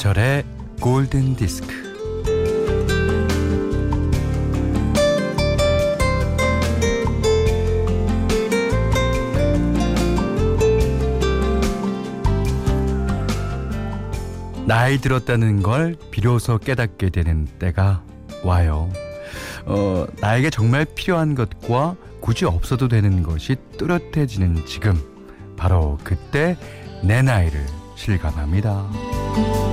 김현철의 골든 디스크. 나이 들었다는 걸 비로소 깨닫게 되는 때가 와요. 어, 나에게 정말 필요한 것과 굳이 없어도 되는 것이 뚜렷해지는 지금. 바로 그때 내 나이를 실감합니다.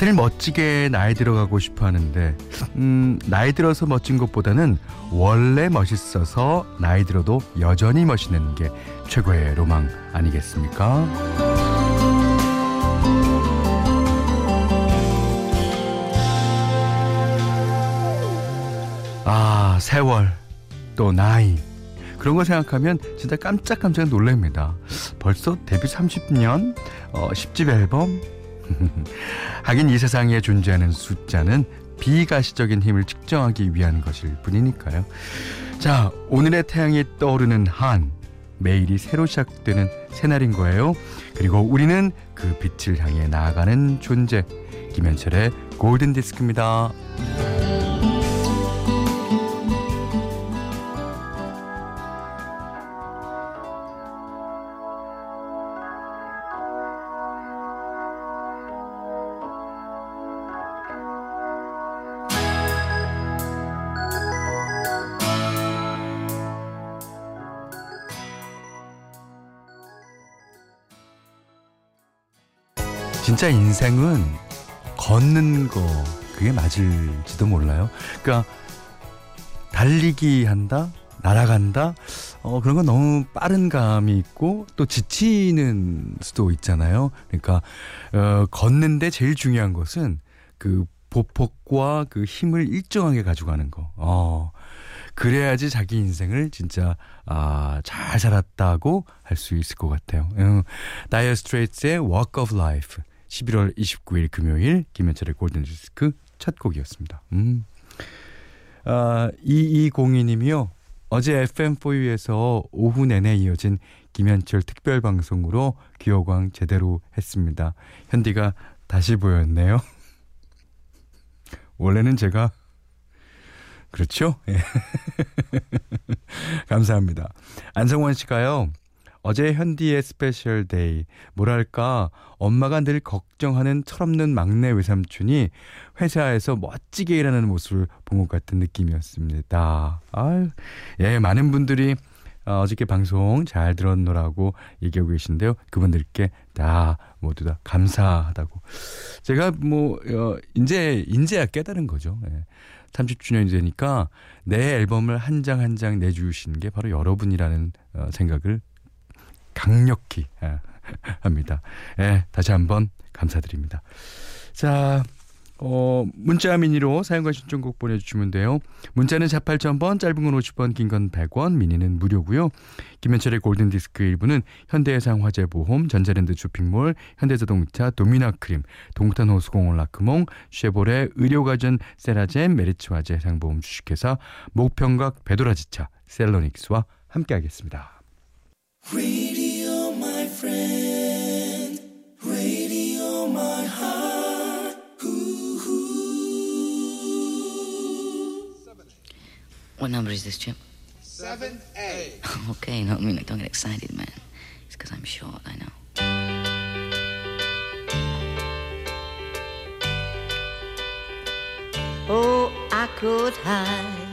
다들 멋지게 나이 들어가고 싶어 하는데, 음, 나이 들어서 멋진 것보다는 원래 멋있어서 나이 들어도 여전히 멋있는 게 최고의 로망 아니겠습니까? 아, 세월, 또 나이. 그런 거 생각하면 진짜 깜짝깜짝 놀랍니다. 벌써 데뷔 30년, 어, 10집 앨범, 하긴 이 세상에 존재하는 숫자는 비가시적인 힘을 측정하기 위한 것일 뿐이니까요. 자, 오늘의 태양이 떠오르는 한 매일이 새로 시작되는 새날인 거예요. 그리고 우리는 그 빛을 향해 나아가는 존재. 김현철의 골든 디스크입니다. 진짜 인생은 걷는 거 그게 맞을지도 몰라요. 그러니까 달리기 한다, 날아간다, 어 그런 건 너무 빠른 감이 있고 또 지치는 수도 있잖아요. 그러니까 어 걷는데 제일 중요한 것은 그 보폭과 그 힘을 일정하게 가져가는 거. 어. 그래야지 자기 인생을 진짜 아, 잘 살았다고 할 수 있을 것 같아요. 음, 다이어 스트레이트의 Walk of Life 11월 29일 금요일 김현철의 골든 디스크 첫 곡이었습니다. 음. 아, 2202님이요. 어제 FM4U에서 오후 내내 이어진 김현철 특별 방송으로 기호광 제대로 했습니다. 현디가 다시 보였네요. 원래는 제가 그렇죠? 예. 감사합니다. 안성원 씨가요. 어제 현디의 special day. 뭐랄까, 엄마가 늘 걱정하는 철없는 막내 외삼촌이 회사에서 멋지게 일하는 모습을 본 것 같은 느낌이었습니다. 아유, 예, 많은 분들이 어, 어저께 방송 잘 들었노라고 얘기하고 계신데요. 그분들께 다 모두 다 감사하다고. 제가 뭐, 어, 이제, 인제야 깨달은 거죠. 예. 30주년이 되니까 내 앨범을 한 장 한 장 내주신 게 바로 여러분이라는 어, 생각을 강력히 예, 합니다. 예, 다시 한번 감사드립니다. 자, 어, 문자 미니로 사용과 신청곡 보내주시면 돼요. 문자는 48,000번, 짧은 건 50원, 긴 건 100원, 미니는 무료고요. 김현철의 골든디스크 일부는 현대해상 화재보험, 전자랜드 쇼핑몰, 현대자동차, 도미나크림, 동탄 호수공원 라크몽, 쉐보레, 의료가전, 세라젠, 메리츠 화재, 상보험 주식회사, 목평각, 베도라지차, 셀러닉스와 함께하겠습니다. What number is this, Chip? 7A. okay, no, I mean, like, don't get excited, man. It's because I'm short, I know. Oh, I could hide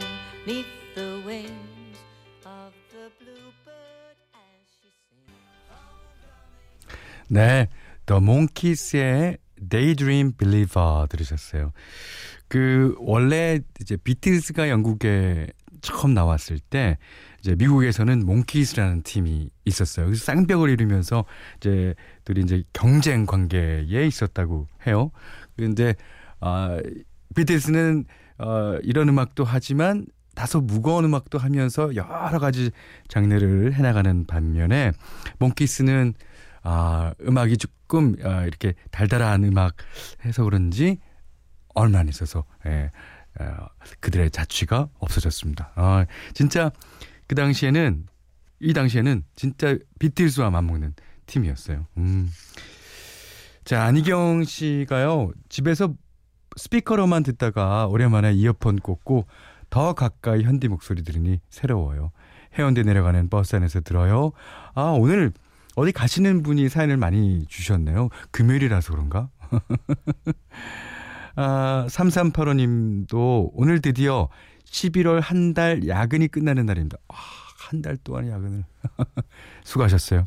네, The Monkeys의 Daydream Believer 들으셨어요. 그 원래 이제 비틀스가 영국에 처음 나왔을 때 이제 미국에서는 몽키스라는 팀이 있었어요. 그래서 쌍벽을 이루면서 이제 둘이 이제 경쟁 관계에 있었다고 해요. 그런데 아 비틀스는 어 이런 음악도 하지만 다소 무거운 음악도 하면서 여러 가지 장르를 해나가는 반면에 몽키스는 아 음악이 조금 아, 이렇게 달달한 음악 해서 그런지 얼마 안 있어서 예, 어, 그들의 자취가 없어졌습니다. 아, 진짜 그 당시에는 이 당시에는 진짜 비틀스와 맞먹는 팀이었어요. 음. 자, 안희경 씨가요, 집에서 스피커로만 듣다가 오랜만에 이어폰 꽂고 더 가까이 현디 목소리 들으니 새로워요. 해운대 내려가는 버스 안에서 들어요. 아, 오늘 어디 가시는 분이 사연을 많이 주셨네요. 금요일이라서 그런가? 아, 3385님도 오늘 드디어 11월 한 달 야근이 끝나는 날입니다. 아, 한 달 동안 야근을. 수고하셨어요.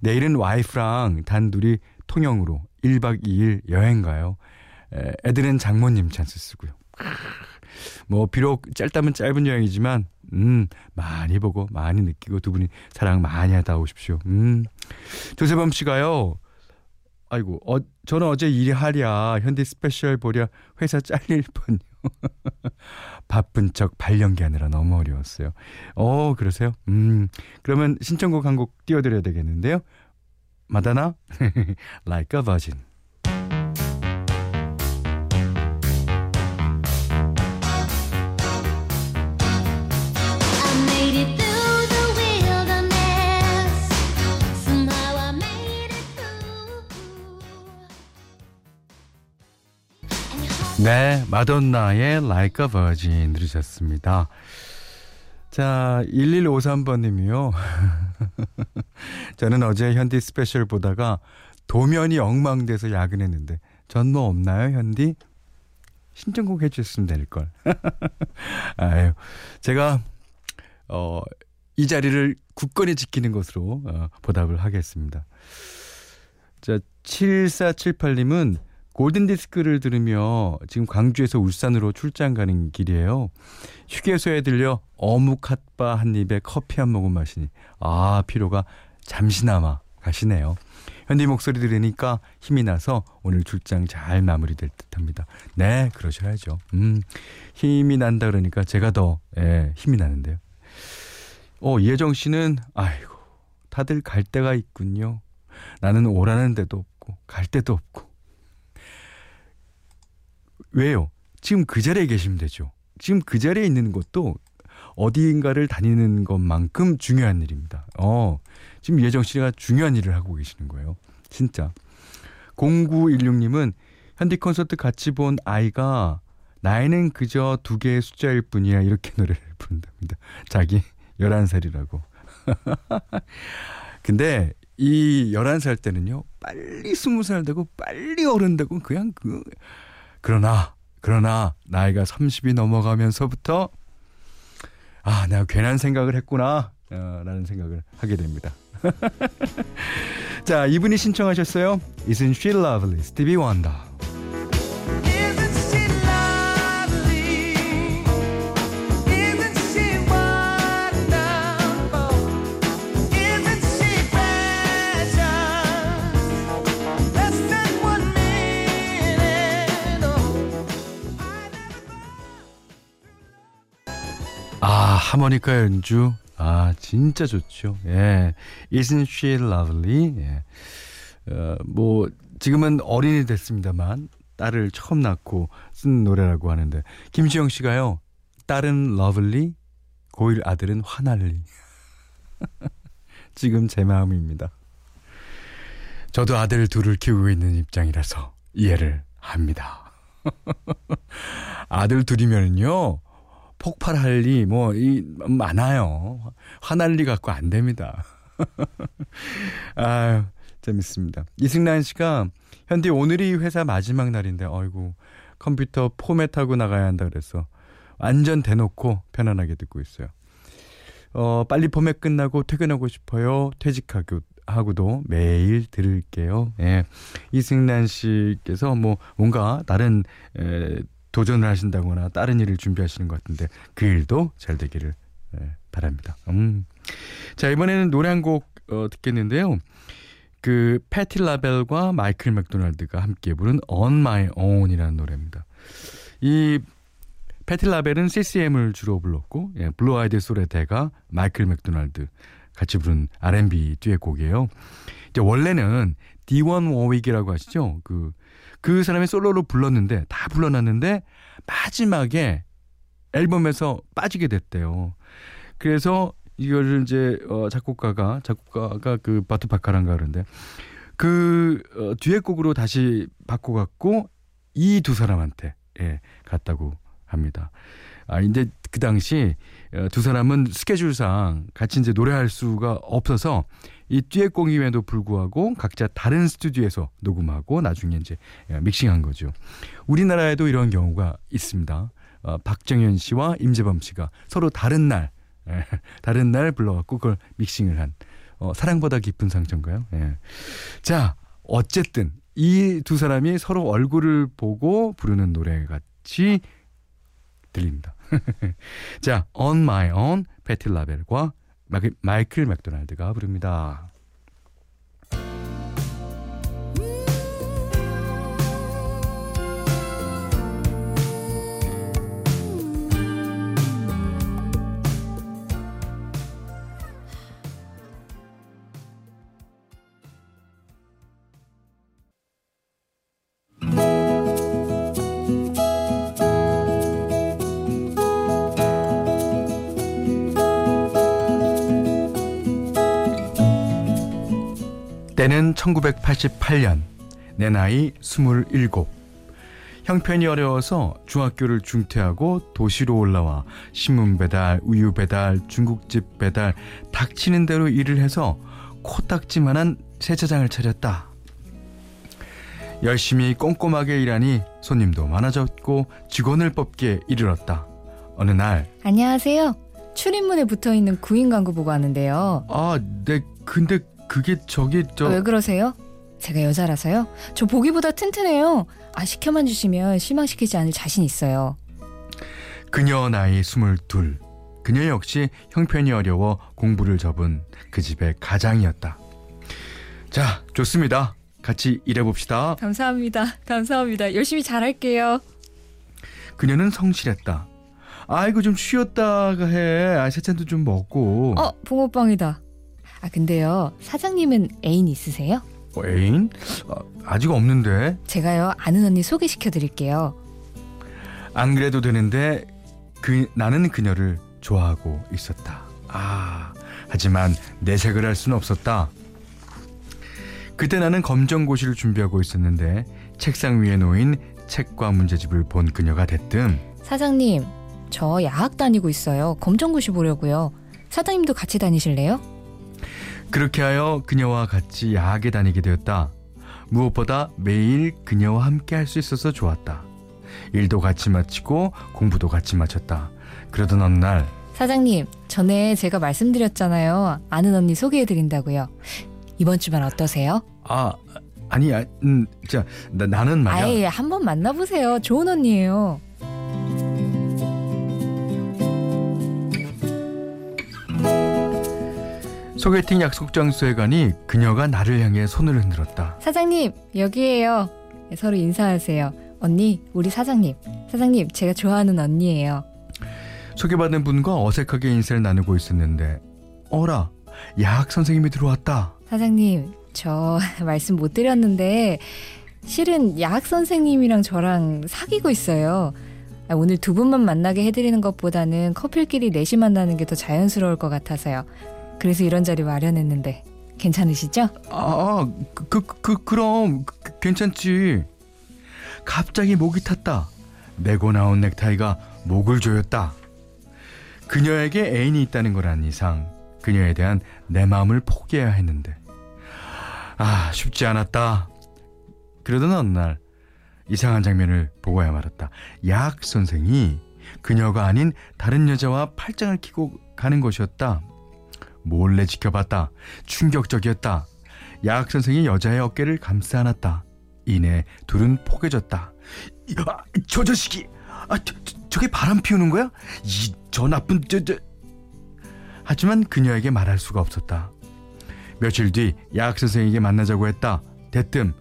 내일은 와이프랑 단둘이 통영으로 1박 2일 여행 가요. 에, 애들은 장모님 찬스 쓰고요. 뭐 비록 짧다면 짧은 여행이지만 음 많이 보고 많이 느끼고 두 분이 사랑 많이 하다 오십시오. 음 조세범 씨가요. 아이고 어 저는 어제 일하랴 현디 special 보랴 회사 잘릴 뻔요. 바쁜 척 발연기 하느라 너무 어려웠어요. 어 그러세요? 음 그러면 신청곡 한 곡 띄워드려야 되겠는데요. 마다나 Like a Virgin. 네, 마돈나의 Like a Virgin 들으셨습니다. 자, 1153번님이요. 저는 어제 현디 special 보다가 도면이 엉망돼서 야근했는데 전 뭐 없나요, 현디? 신청곡 해주셨으면 될걸. 아유, 제가, 어, 이 자리를 굳건히 지키는 것으로 어, 보답을 하겠습니다. 자, 7478님은 골든 디스크를 들으며 지금 광주에서 울산으로 출장 가는 길이에요. 휴게소에 들려 어묵 핫바 한 입에 커피 한 모금 마시니 아 피로가 잠시나마 가시네요. 현디 목소리 들으니까 힘이 나서 오늘 출장 잘 마무리될 듯합니다. 네 그러셔야죠. 음 힘이 난다 그러니까 제가 더 예, 힘이 나는데요. 어 이혜정 씨는 아이고 다들 갈 데가 있군요. 나는 오라는 데도 없고 갈 데도 없고 왜요? 지금 그 자리에 계시면 되죠. 지금 그 자리에 있는 것도 어디인가를 다니는 것만큼 중요한 일입니다. 어, 지금 예정 씨가 중요한 일을 하고 계시는 거예요. 진짜. 0916님은 현디 콘서트 같이 본 아이가 나이는 그저 두 개의 숫자일 뿐이야 이렇게 노래를 부른답니다. 자기 11살이라고. 근데 이 11살 때는요. 빨리 20살 되고 빨리 어른 되고 그냥 그 그러나 그러나 나이가 30이 넘어가면서부터 아, 내가 괜한 생각을 했구나. 어, 라는 생각을 하게 됩니다. 자, 이분이 신청하셨어요. Isn't she lovely? 스티비 원더. 하모니카 연주. 아, 진짜 좋죠. 예. Isn't she lovely? 예. 어, 뭐, 지금은 어린이 됐습니다만, 딸을 처음 낳고 쓴 노래라고 하는데, 김시영 씨가요, 딸은 lovely, 고1 아들은 화날리. 지금 제 마음입니다. 저도 아들 둘을 키우고 있는 입장이라서 이해를 합니다. 아들 둘이면요, 폭발할 일, 뭐, 이, 많아요. 화날 일 갖고 안 됩니다. 아유, 재밌습니다. 이승란 씨가, 현디 오늘이 회사 마지막 날인데, 어이구, 컴퓨터 포맷하고 나가야 한다 그래서, 완전 대놓고 편안하게 듣고 있어요. 어, 빨리 포맷 끝나고 퇴근하고 싶어요. 퇴직하고, 하고도 매일 들을게요. 예. 이승란 씨께서 뭐, 뭔가 다른, 에, 도전을 하신다거나 다른 일을 준비하시는 것 같은데 그 일도 잘 되기를 예, 바랍니다. 음. 자 이번에는 노래 한곡 어, 듣겠는데요. 그 패티 라벨과 마이클 맥도날드가 함께 부른 On My Own이라는 노래입니다. 이 패티 라벨은 CCM을 주로 불렀고 예, blue-eyed soul의 대가 마이클 맥도날드 같이 부른 R&B 듀엣곡이에요. 이제 원래는 디원 워윅이라고 아시죠? 그, 그 사람이 솔로로 불렀는데, 다 불러놨는데, 마지막에 앨범에서 빠지게 됐대요. 그래서 이거를 이제 어, 작곡가가 작곡가가 그 바투 바카란가 그런데 그 어, 듀엣곡으로 다시 바꿔갖고 이 두 사람한테 예, 갔다고 합니다. 아 근데 그 당시 어, 두 사람은 스케줄상 같이 이제 노래할 수가 없어서 이 듀엣곡임에도 불구하고 각자 다른 스튜디오에서 녹음하고 나중에 이제 예, 믹싱한 거죠. 우리나라에도 이런 경우가 있습니다. 어, 박정현 씨와 임재범 씨가 서로 다른 날 예, 다른 날 불러갖고 그걸 믹싱을 한 어, 사랑보다 깊은 상처인가요? 예. 자 어쨌든 이 두 사람이 서로 얼굴을 보고 부르는 노래 같이 들립니다. 자 On My Own 패티 라벨과 마이- 마이클 맥도날드가 부릅니다. 때는 1988년 내 나이 27 형편이 어려워서 중학교를 중퇴하고 도시로 올라와 신문 배달, 우유 배달, 중국집 배달 닥치는 대로 일을 해서 코딱지만한 세차장을 차렸다. 열심히 꼼꼼하게 일하니 손님도 많아졌고 직원을 뽑기에 이르렀다. 어느 날 안녕하세요. 출입문에 붙어 있는 구인 광고 보고 왔는데요. 아, 네 근데 그게 저기 저 아, 왜 그러세요? 제가 여자라서요? 저 보기보다 튼튼해요. 아, 시켜만 주시면 실망시키지 않을 자신 있어요. 그녀 나이 스물둘. 그녀 역시 형편이 어려워 공부를 접은 그 집의 가장이었다. 자, 좋습니다. 같이 일해봅시다. 감사합니다. 감사합니다. 열심히 잘할게요. 그녀는 성실했다. 아이고 좀 쉬었다가 해. 아, 세찬도 좀 먹고. 어, 붕어빵이다. 아, 근데요. 사장님은 애인 있으세요? 어, 애인? 아, 아직 없는데. 제가요. 아는 언니 소개시켜 드릴게요. 안 그래도 되는데 그 나는 그녀를 좋아하고 있었다. 아, 하지만 내색을 할 수는 없었다. 그때 나는 검정고시를 준비하고 있었는데 책상 위에 놓인 책과 문제집을 본 그녀가 대뜸 사장님, 저 야학 다니고 있어요. 검정고시 보려고요. 사장님도 같이 다니실래요? 그렇게 하여 그녀와 같이 야학에 다니게 되었다. 무엇보다 매일 그녀와 함께 할 수 있어서 좋았다. 일도 같이 마치고 공부도 같이 마쳤다. 그러던 어느 날 사장님, 전에 제가 말씀드렸잖아요. 아는 언니 소개해 드린다고요. 이번 주말 어떠세요? 아, 아니, 아, 음, 자, 나, 나는 말이야. 아예 한 번 만나보세요. 좋은 언니예요. 소개팅 약속 장소에 가니 그녀가 나를 향해 손을 흔들었다. 사장님, 여기에요. 네, 서로 인사하세요. 언니, 우리 사장님. 사장님, 제가 좋아하는 언니예요. 소개받은 분과 어색하게 인사를 나누고 있었는데, 어라, 야학 선생님이 들어왔다. 사장님, 저 말씀 못 드렸는데 실은 야학 선생님이랑 저랑 사귀고 있어요. 아, 오늘 두 분만 만나게 해드리는 것보다는 커플끼리 넷이 만나는 게 더 자연스러울 것 같아서요. 그래서 이런 자리 마련했는데 괜찮으시죠? 아, 그, 그, 그, 그럼 그, 괜찮지. 갑자기 목이 탔다. 메고 나온 넥타이가 목을 조였다. 그녀에게 애인이 있다는 거란 이상 그녀에 대한 내 마음을 포기해야 했는데 아 쉽지 않았다. 그러던 어느 날 이상한 장면을 보고야 말았다. 야학 선생이 그녀가 아닌 다른 여자와 팔짱을 끼고 가는 것이었다. 몰래 지켜봤다. 충격적이었다. 야학 선생이 여자의 어깨를 감싸 안았다. 이내 둘은 포개졌다. 이- 아, 저 자식이 아, 저, 저, 게 바람 피우는 거야? 이 저 나쁜 저, 저. 하지만 그녀에게 말할 수가 없었다. 며칠 뒤 야학 선생에게 만나자고 했다. 대뜸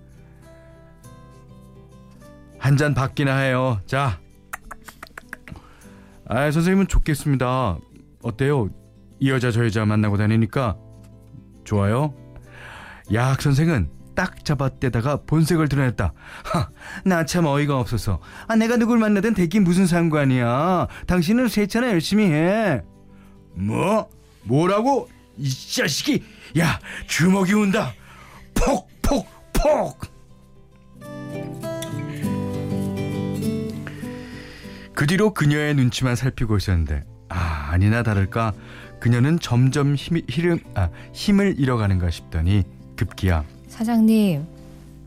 한 잔 받기나 해요. 자. 아, 선생님은 좋겠습니다. 어때요? 이 여자 저 여자 만나고 다니니까 좋아요? 야학 선생은 딱 잡아떼다가 본색을 드러냈다. 하, 나참 어이가 없어서. 아, 내가 누굴 만나든 대기 무슨 상관이야. 당신은 세차나 열심히 해. 뭐? 뭐라고? 이 자식이 야 주먹이 온다 폭폭 폭 그 뒤로 그녀의 눈치만 살피고 있었는데 아 아니나 다를까 그녀는 점점 힘이, 힘, 아, 힘을 잃어가는가 싶더니 급기야 사장님,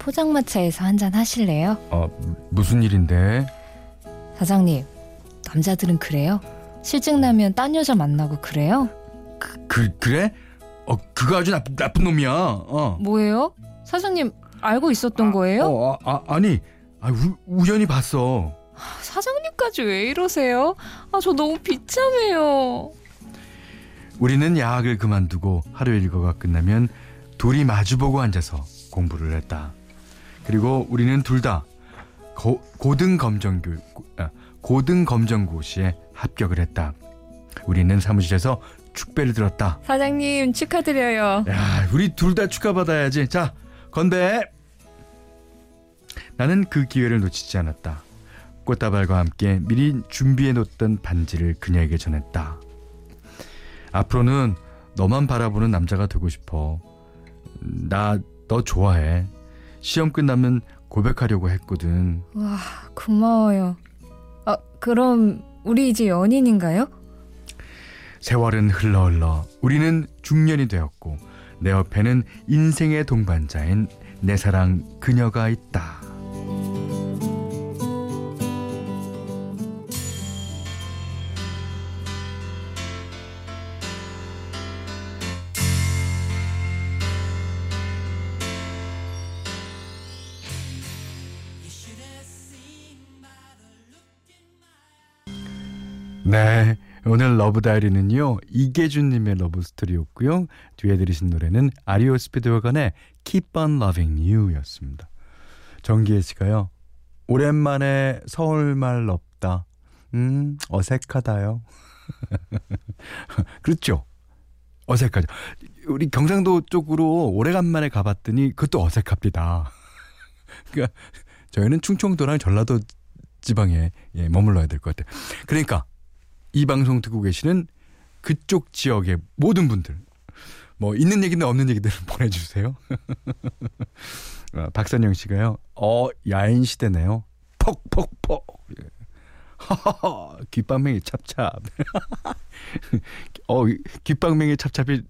포장마차에서 한잔 하실래요? 어 무슨 일인데 사장님, 남자들은 그래요? 실증 나면 딴 여자 만나고 그래요? 그 그래? 어 그거 아주 나쁜 나쁜 놈이야. 어. 뭐예요? 사장님 알고 있었던 거예요? 어, 아, 아, 아 니 아, 우, 우연히 봤어. 사장님까지 왜 이러세요? 아, 저 너무 비참해요. 우리는 야학을 그만두고 하루 일과가 끝나면 둘이 마주보고 앉아서 공부를 했다. 그리고 우리는 둘 다 고등 검정교 아, 고등 검정고시에 합격을 했다. 우리는 사무실에서 축배를 들었다. 사장님 축하드려요. 야, 우리 둘 다 축하받아야지. 자, 건배. 나는 그 기회를 놓치지 않았다. 꽃다발과 함께 미리 준비해 놓던 반지를 그녀에게 전했다. 앞으로는 너만 바라보는 남자가 되고 싶어. 나 너 좋아해. 시험 끝나면 고백하려고 했거든. 와 고마워요. 아 그럼 우리 이제 연인인가요? 세월은 흘러 흘러 우리는 중년이 되었고 내 옆에는 인생의 동반자인 내 사랑 그녀가 있다. 네. 오늘 Love Diary는요. 이계준 님의 love story였고요. 뒤에 들으신 노래는 REO Speedwagon의 Keep on Loving You였습니다. 정기혜 씨가요. 오랜만에 서울말 없다. 음, 어색하다요. 그렇죠. 어색하죠. 우리 경상도 쪽으로 오래간만에 가봤더니 그것도 어색합니다. 그러니까 저희는 충청도랑 전라도 지방에 예, 머물러야 될 것 같아요. 그러니까 이 방송 듣고 계시는 그쪽 지역의 모든 분들 뭐 있는 얘기든 없는 얘기들 보내주세요. 어, 박선영 씨가요. 어 야인 시대네요. 퍽퍽퍽. 예. 하하하 귓방맹이 찹찹. 어 귓방맹이 찹찹이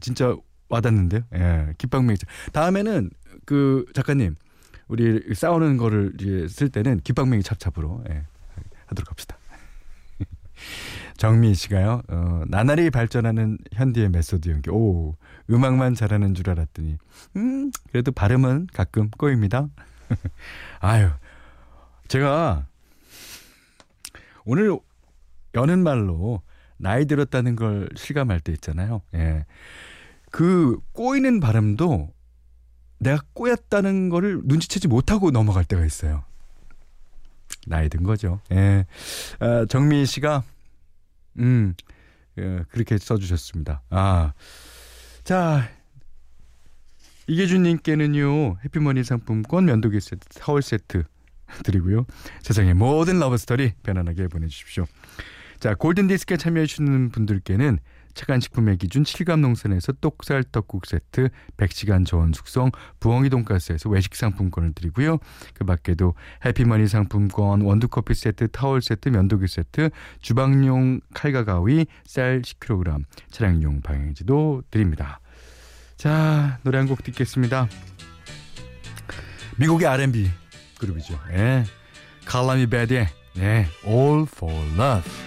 진짜 와닿는데요. 예, 귓방맹이 찹. 다음에는 그 작가님 우리 싸우는 거를 이제 쓸 때는 귓방맹이 찹찹으로 예, 하도록 합시다. 정미 씨가요. 어, 나날이 발전하는 현디의 method 연기. 오, 음악만 잘하는 줄 알았더니 음, 그래도 발음은 가끔 꼬입니다. 아유. 제가 오늘 여는 말로 나이 들었다는 걸 실감할 때 있잖아요. 예. 그 꼬이는 발음도 내가 꼬였다는 거를 눈치채지 못하고 넘어갈 때가 있어요. 나이 든 거죠. 예. 아, 정미 씨가 음, 예, 그렇게 써주셨습니다. 아, 자, 이계준님께는요, 해피머니 상품권 면도기 세트, 타월 세트 드리고요. 세상의 모든 러브스토리 편안하게 보내주십시오. 자, 골든 디스크에 참여해 주시는 분들께는 착한식품의 기준 7감 농산에서 똑살 떡국 세트, 100시간 저온 숙성, 부엉이 돈가스에서 외식 상품권을 드리고요. 그 밖에도 해피머니 상품권, 원두커피 세트, 타월 세트, 면도기 세트, 주방용 칼과 가위, 쌀 10kg, 차량용 방향지도 드립니다. 자, 노래 한 곡 듣겠습니다. 미국의 R&B 그룹이죠. 예. 칼라미 베드의 예, All for Love.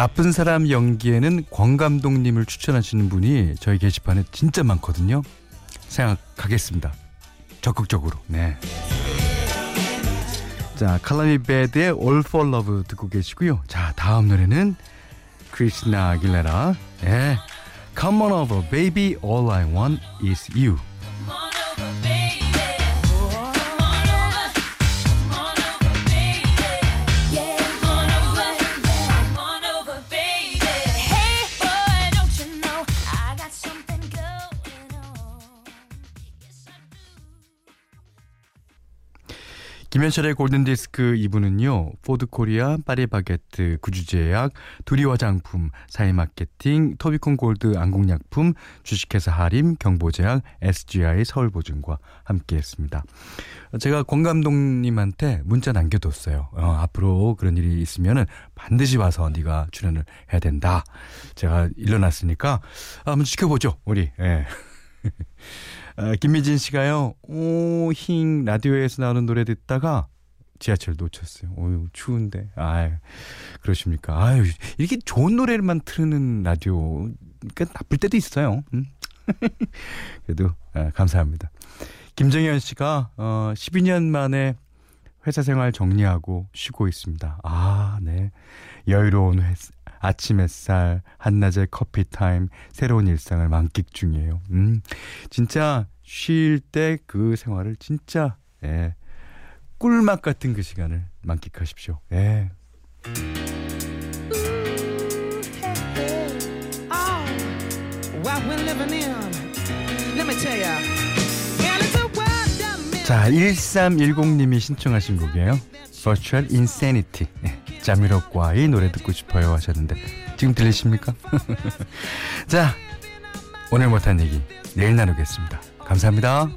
나쁜 사람 연기에는 광 감독님을 추천하시는 분이 저희 게시판에 진짜 많거든요. 생각하겠습니다. 적극적으로. 네. 자, 칼라미 베드의 All for Love 듣고 계시고요. 자, 다음 노래는 크리스나 아길레라. 예. Come on over, baby. All I want is you. 김현철의 골든디스크 2부는요. 포드코리아, 파리바게트, 구주제약, 두리 화장품, 사이마케팅, 토비콘 골드 안국약품, 주식회사 하림, 경보제약, SGI 서울보증과 함께했습니다. 제가 권 감독님한테 문자 남겨뒀어요. 어, 앞으로 그런 일이 있으면은 반드시 와서 네가 출연을 해야 된다. 제가 일러났으니까 한번 지켜보죠, 우리. 예. 아, 김미진 씨가요, 오, 힝, 라디오에서 나오는 노래 듣다가 지하철 놓쳤어요. 어유 추운데. 아유, 그러십니까. 아유, 이렇게 좋은 노래만 틀는 라디오, 그러니까 나쁠 때도 있어요. 음? 그래도, 아, 감사합니다. 김정현 씨가, 어, 12년 만에 회사 생활 정리하고 쉬고 있습니다. 아, 네. 여유로운 회, 아침 햇살, 한낮의 커피 타임, 새로운 일상을 만끽 중이에요. 음, 진짜 쉴 때 그 생활을 진짜, 예, 꿀맛 같은 그 시간을 만끽하십시오. 예. 자, 1310님이 신청하신 곡이에요. Virtual Insanity. 예, 자미로과의 노래 듣고 싶어요 하셨는데 지금 들리십니까? 자, 오늘 못한 얘기 내일 나누겠습니다. 감사합니다.